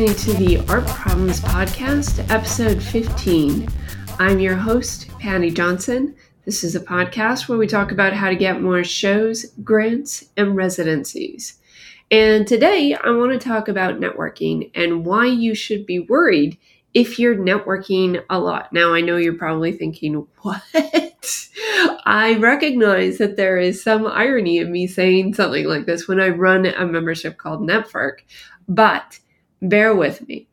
listening to the Art Problems Podcast, episode 15. I'm your host, Paddy Johnson. This is a podcast where we talk about how to get more shows, grants, and residencies. And today I want to talk about networking and why you should be worried if you're networking a lot. Now, I know you're probably thinking, what? I recognize that there is some irony in me saying something like this when I run a membership called Network, but bear with me.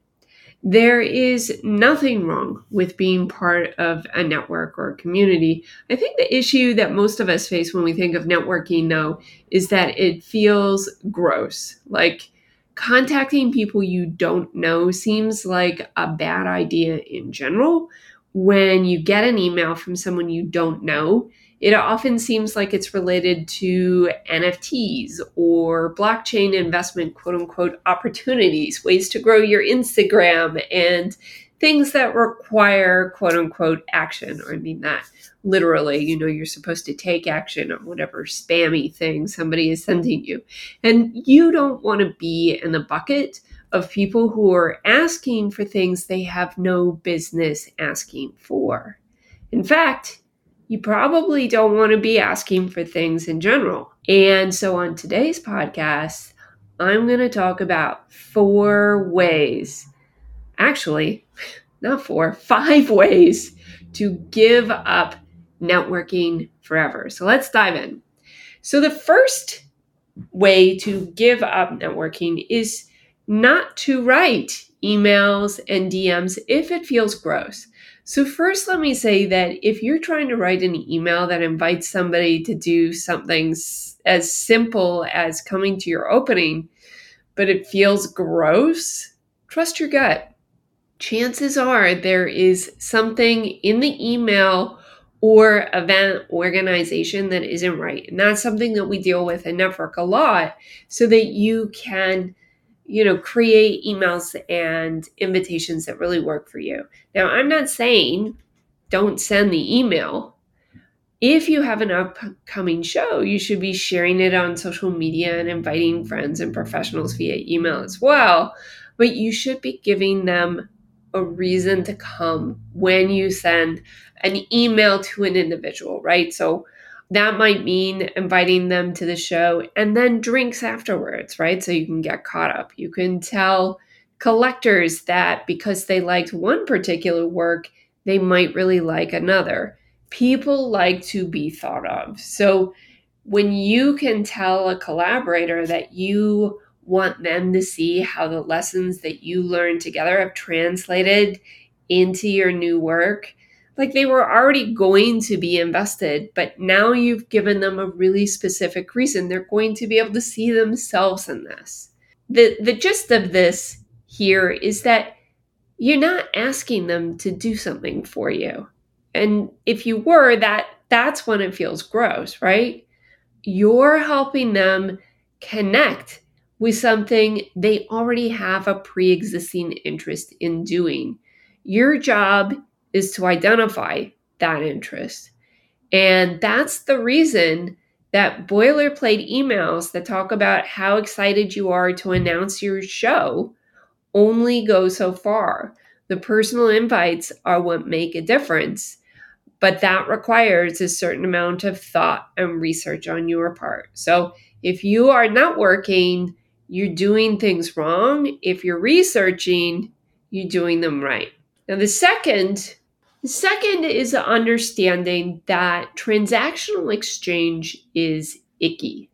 There is nothing wrong with being part of a network or a community. I think the issue that most of us face when we think of networking, though, is that it feels gross. Like contacting people you don't know seems like a bad idea in general. When you get an email from someone you don't know, it often seems like it's related to NFTs or blockchain investment, quote unquote, opportunities, ways to grow your Instagram, and things that require, quote unquote, action. Or I mean that literally, you know, you're supposed to take action on whatever spammy thing somebody is sending you. And you don't want to be in the bucket of people who are asking for things they have no business asking for. In fact, you probably don't want to be asking for things in general. And so on today's podcast, I'm going to talk about four ways, actually, not four, five ways to give up networking forever. So let's dive in. So the first way to give up networking is not to write emails and DMs if it feels gross. So, first, let me say that if you're trying to write an email that invites somebody to do something as simple as coming to your opening, but it feels gross, trust your gut. Chances are there is something in the email or event organization that isn't right. And that's something that we deal with in Network a lot so that you can you know, create emails and invitations that really work for you. Now, I'm not saying don't send the email. If you have an upcoming show, you should be sharing it on social media and inviting friends and professionals via email as well. But you should be giving them a reason to come when you send an email to an individual, right? So, that might mean inviting them to the show and then drinks afterwards, right? So you can get caught up. You can tell collectors that because they liked one particular work, they might really like another. People like to be thought of. So when you can tell a collaborator that you want them to see how the lessons that you learned together have translated into your new work, like they were already going to be invested, but now you've given them a really specific reason. They're going to be able to see themselves in this. The the gist of this here is that you're not asking them to do something for you. And if you were, that that's when it feels gross, right? You're helping them connect with something they already have a pre-existing interest in doing. Your job is to identify that interest. And that's the reason that boilerplate emails that talk about how excited you are to announce your show only go so far. The personal invites are what make a difference, but that requires a certain amount of thought and research on your part. So if you are not working, you're doing things wrong. If you're researching, you're doing them right. Now, the second the second is understanding that transactional exchange is icky.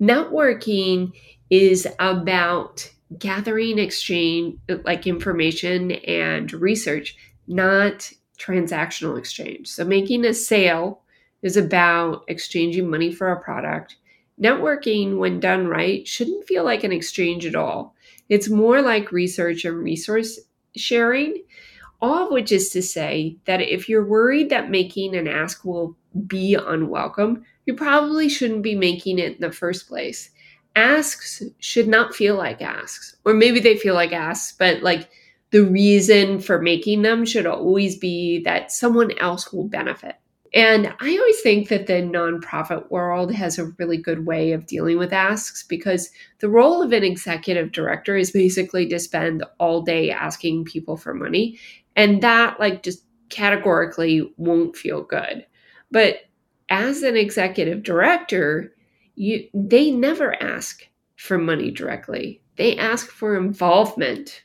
Networking is about gathering exchange like information and research, not transactional exchange. So making a sale is about exchanging money for a product. Networking, when done right, shouldn't feel like an exchange at all. It's more like research and resource sharing all of which is to say that if you're worried that making an ask will be unwelcome, you probably shouldn't be making it in the first place. Asks should not feel like asks, or maybe they feel like asks, but like the reason for making them should always be that someone else will benefit. And I always think that the nonprofit world has a really good way of dealing with asks because the role of an executive director is basically to spend all day asking people for money. And that, like, just categorically won't feel good. But as an executive director, you they never ask for money directly. They ask for involvement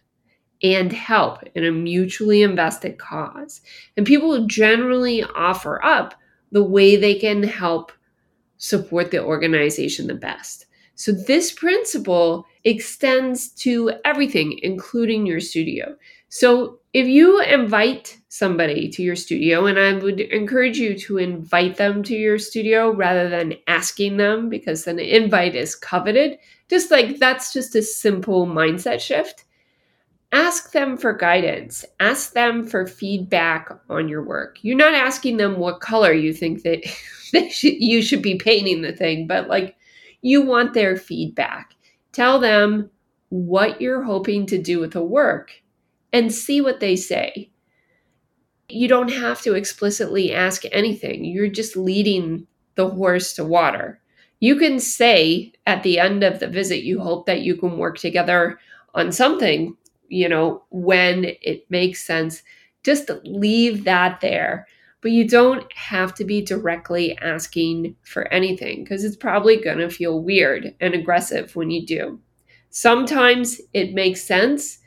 and help in a mutually invested cause. And people generally offer up the way they can help support the organization the best. So, this principle extends to everything, including your studio. So, if you invite somebody to your studio, and I would encourage you to invite them to your studio rather than asking them because the invite is coveted, just like that's just a simple mindset shift ask them for guidance. Ask them for feedback on your work. You're not asking them what color you think that they should, you should be painting the thing but like you want their feedback. Tell them what you're hoping to do with the work and see what they say. You don't have to explicitly ask anything. You're just leading the horse to water. You can say at the end of the visit you hope that you can work together on something you know, when it makes sense, just leave that there. But you don't have to be directly asking for anything because it's probably going to feel weird and aggressive when you do. Sometimes it makes sense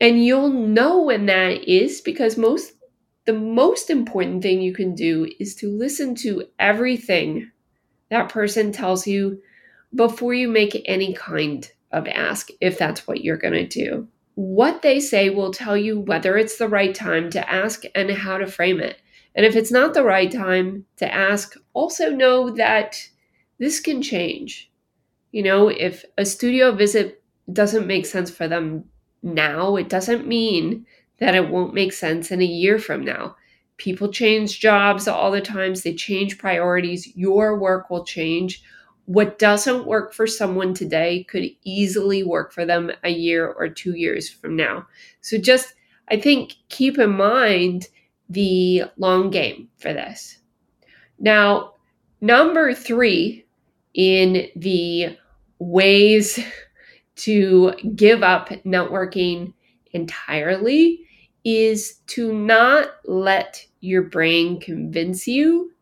and you'll know when that is because most the most important thing you can do is to listen to everything that person tells you before you make any kind of ask if that's what you're going to do. What they say will tell you whether it's the right time to ask and how to frame it. And if it's not the right time to ask, also know that this can change. You know, if a studio visit doesn't make sense for them now, it doesn't mean that it won't make sense in a year from now. People change jobs all the times, they change priorities. Your work will change what doesn't work for someone today could easily work for them a year or two years from now. So just, I think, keep in mind the long game for this. Now, number three in the ways to give up networking entirely is to not let your brain convince you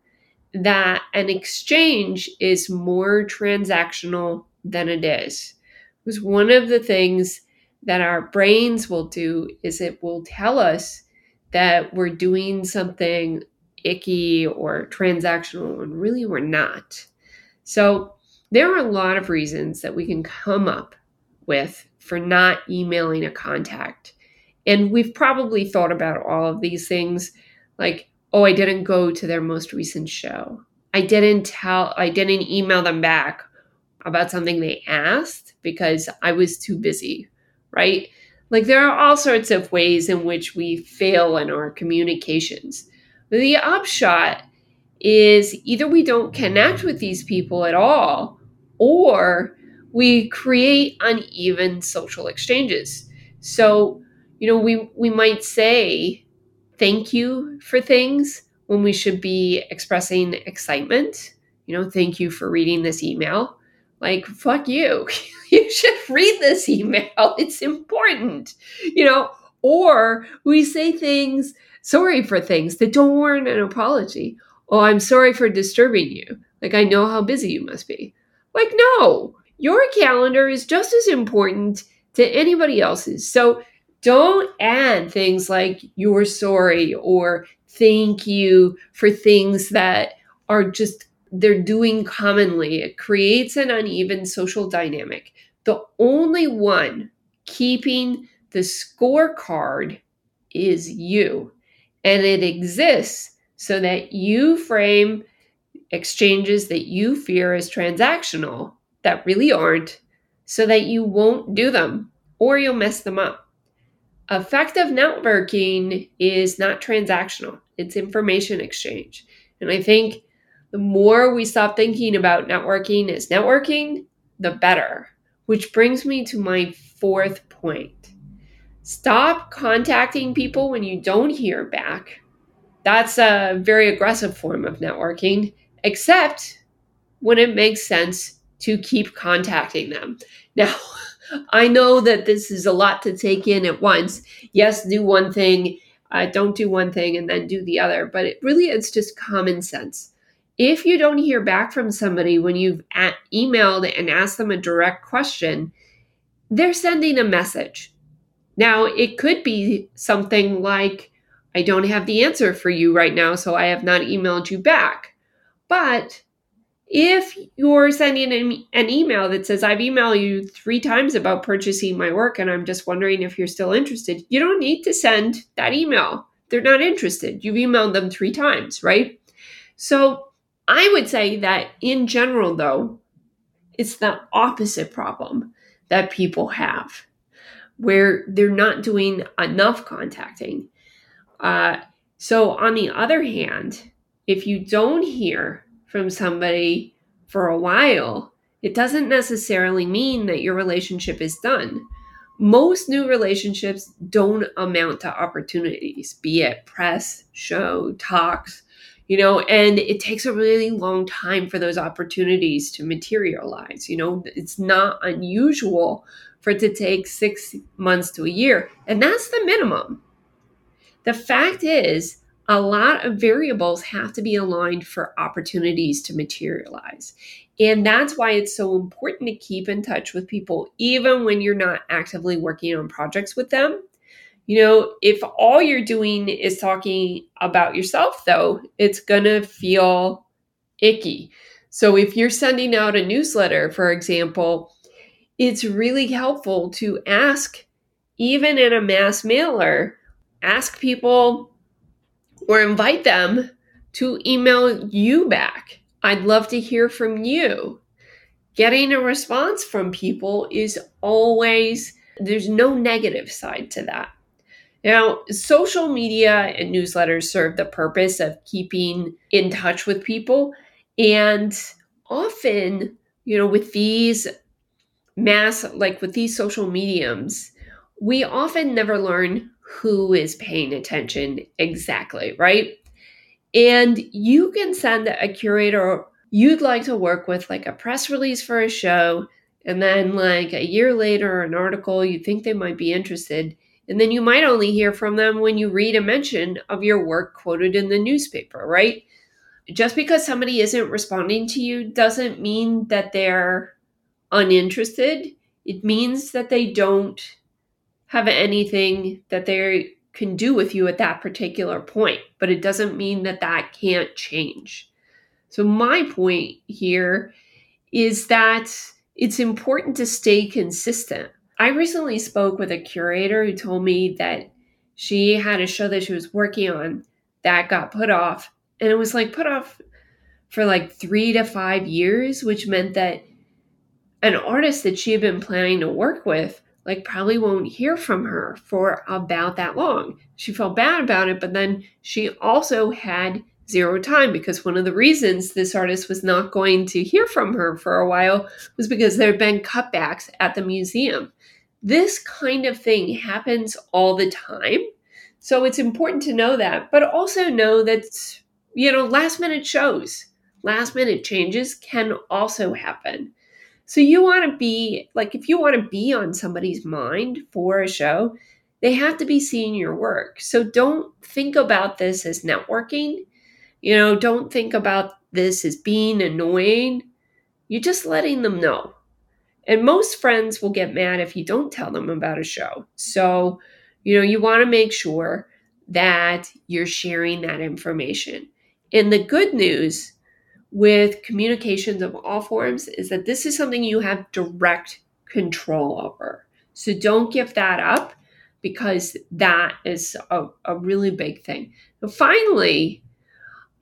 that an exchange is more transactional than it is. Because one of the things that our brains will do is it will tell us that we're doing something icky or transactional and really we're not. So there are a lot of reasons that we can come up with for not emailing a contact. And we've probably thought about all of these things like oh, I didn't go to their most recent show. I didn't tell, I didn't email them back about something they asked because I was too busy, right? Like there are all sorts of ways in which we fail in our communications. The upshot is either we don't connect with these people at all or we create uneven social exchanges. So, you know, we we might say thank you for things when we should be expressing excitement. You know, thank you for reading this email. Like, fuck you. you should read this email. It's important, you know, or we say things, sorry for things that don't warrant an apology. Oh, I'm sorry for disturbing you. Like, I know how busy you must be. Like, no, your calendar is just as important to anybody else's. So don't add things like you're sorry or thank you for things that are just they're doing commonly. It creates an uneven social dynamic. The only one keeping the scorecard is you. And it exists so that you frame exchanges that you fear as transactional that really aren't, so that you won't do them or you'll mess them up. Effective networking is not transactional, it's information exchange. And I think the more we stop thinking about networking as networking, the better. Which brings me to my fourth point. Stop contacting people when you don't hear back That's a very aggressive form of networking, except when it makes sense to keep contacting them. Now, I know that this is a lot to take in at once. Yes, do one thing, uh, don't do one thing, and then do the other. But it really is just common sense. If you don't hear back from somebody when you've at- emailed and asked them a direct question, they're sending a message. Now, it could be something like, I don't have the answer for you right now, so I have not emailed you back. But if you're sending an, an, email that says, I've emailed you three times about purchasing my work and I'm just wondering if you're still interested, you don't need to send that email. They're not interested. You've emailed them three times, right? So I would say that in general, though, it's the opposite problem that people have where they're not doing enough contacting. Uh, so, on the other hand, if you don't hear from somebody for a while, it doesn't necessarily mean that your relationship is done. Most new relationships don't amount to opportunities, be it press, show, talks, you know, and it takes a really long time for those opportunities to materialize. You know, it's not unusual for it to take six months to a year, and that's the minimum. The fact is, a lot of variables have to be aligned for opportunities to materialize. And that's why it's so important to keep in touch with people, even when you're not actively working on projects with them. You know, if all you're doing is talking about yourself, though, it's going to feel icky. So if you're sending out a newsletter, for example, it's really helpful to ask, even in a mass mailer, ask people or invite them to email you back. I'd love to hear from you. Getting a response from people is always, there's no negative side to that. Now, social media and newsletters serve the purpose of keeping in touch with people. And often, you know, with these mass, like with these social mediums, we often never learn who is paying attention exactly, right? And you can send a curator you'd like to work with, like a press release for a show, and then like a year later, an article you think they might be interested. And then you might only hear from them when you read a mention of your work quoted in the newspaper, right? Just because somebody isn't responding to you doesn't mean that they're uninterested. It means that they don't have anything that they can do with you at that particular point, but it doesn't mean that that can't change. So, my point here is that it's important to stay consistent. I recently spoke with a curator who told me that she had a show that she was working on that got put off, and it was like put off for like three to five years, which meant that an artist that she had been planning to work with like probably won't hear from her for about that long. She felt bad about it, but then she also had zero time because one of the reasons this artist was not going to hear from her for a while was because there had been cutbacks at the museum. This kind of thing happens all the time. So it's important to know that, but also know that, you know, last minute shows, last minute changes can also happen. So you want to be like if you want to be on somebody's mind for a show, they have to be seeing your work. So don't think about this as networking. You know, don't think about this as being annoying. You're just letting them know. And most friends will get mad if you don't tell them about a show. So, you know, you want to make sure that you're sharing that information. And the good news with communications of all forms is that this is something you have direct control over. So don't give that up because that is a, a really big thing. And finally,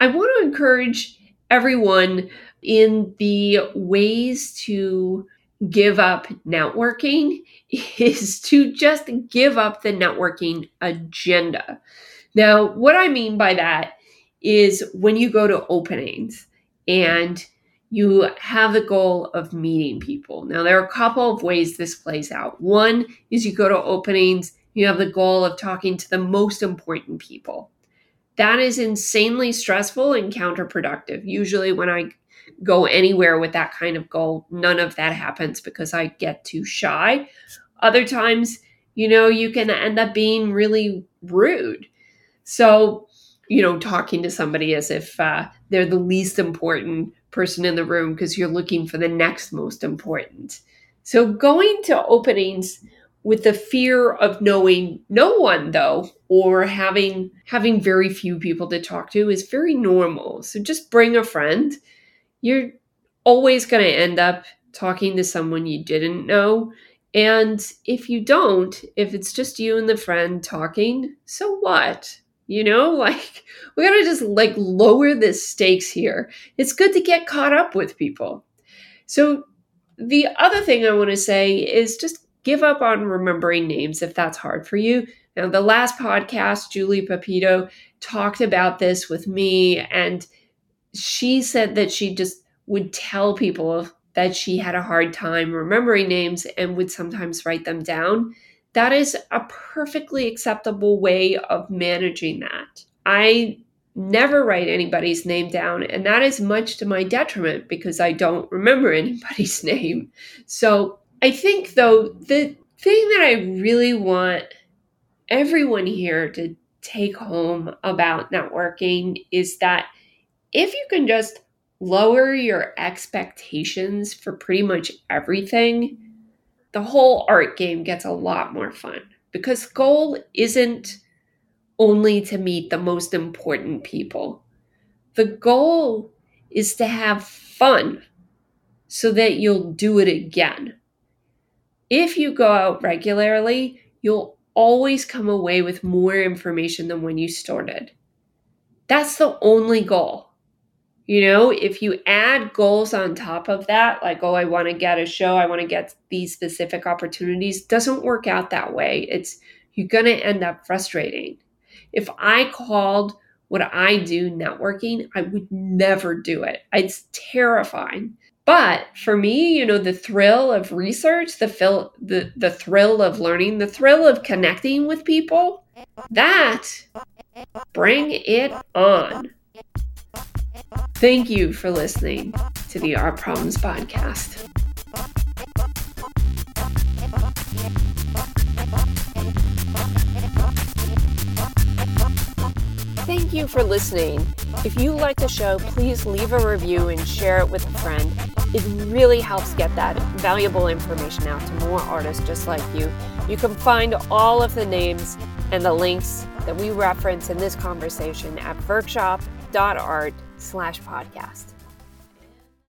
I want to encourage everyone in the ways to give up networking is to just give up the networking agenda. Now, what I mean by that is when you go to openings, and you have the goal of meeting people. Now, there are a couple of ways this plays out. One is you go to openings, you have the goal of talking to the most important people. that is insanely stressful and counterproductive. Usually, when I go anywhere with that kind of goal, none of that happens because I get too shy. Other times, you know, you can end up being really rude. So, you know, talking to somebody as if uh, they're the least important person in the room because you're looking for the next most important. So, going to openings with the fear of knowing no one though or having having very few people to talk to is very normal. So just bring a friend. You're always going to end up talking to someone you didn't know. And if you don't if it's just you and the friend talking so what you know like we got to just like lower the stakes here it's good to get caught up with people so the other thing i want to say is just give up on remembering names if that's hard for you. Now, the last podcast, Julie papito talked about this with me, and she said that she just would tell people that she had a hard time remembering names and would sometimes write them down. That is a perfectly acceptable way of managing that. I never write anybody's name down, and that is much to my detriment because I don't remember anybody's name. So I think, though, the thing that I really want everyone here to take home about networking is that if you can just lower your expectations for pretty much everything, the whole art game gets a lot more fun because goal isn't only to meet the most important people. The goal is to have fun so that you'll do it again. If you go out regularly, you'll always come away with more information than when you started. That's the only goal. You know, if you add goals on top of that, like, oh, I want to get a show, I want to get these specific opportunities, doesn't work out that way. It's you're going to end up frustrating. If I called what I do networking, I would never do it. It's terrifying. But for me, you know, the thrill of research, the fil- the the thrill of learning, the thrill of connecting with people, that bring it on. Thank you for listening to the Art Problems podcast. Thank you for listening. If you like the show, please leave a review and share it with a friend. It really helps get that valuable information out to more artists just like you. You can find all of the names and the links that we reference in this conversation at workshop.art slash podcast.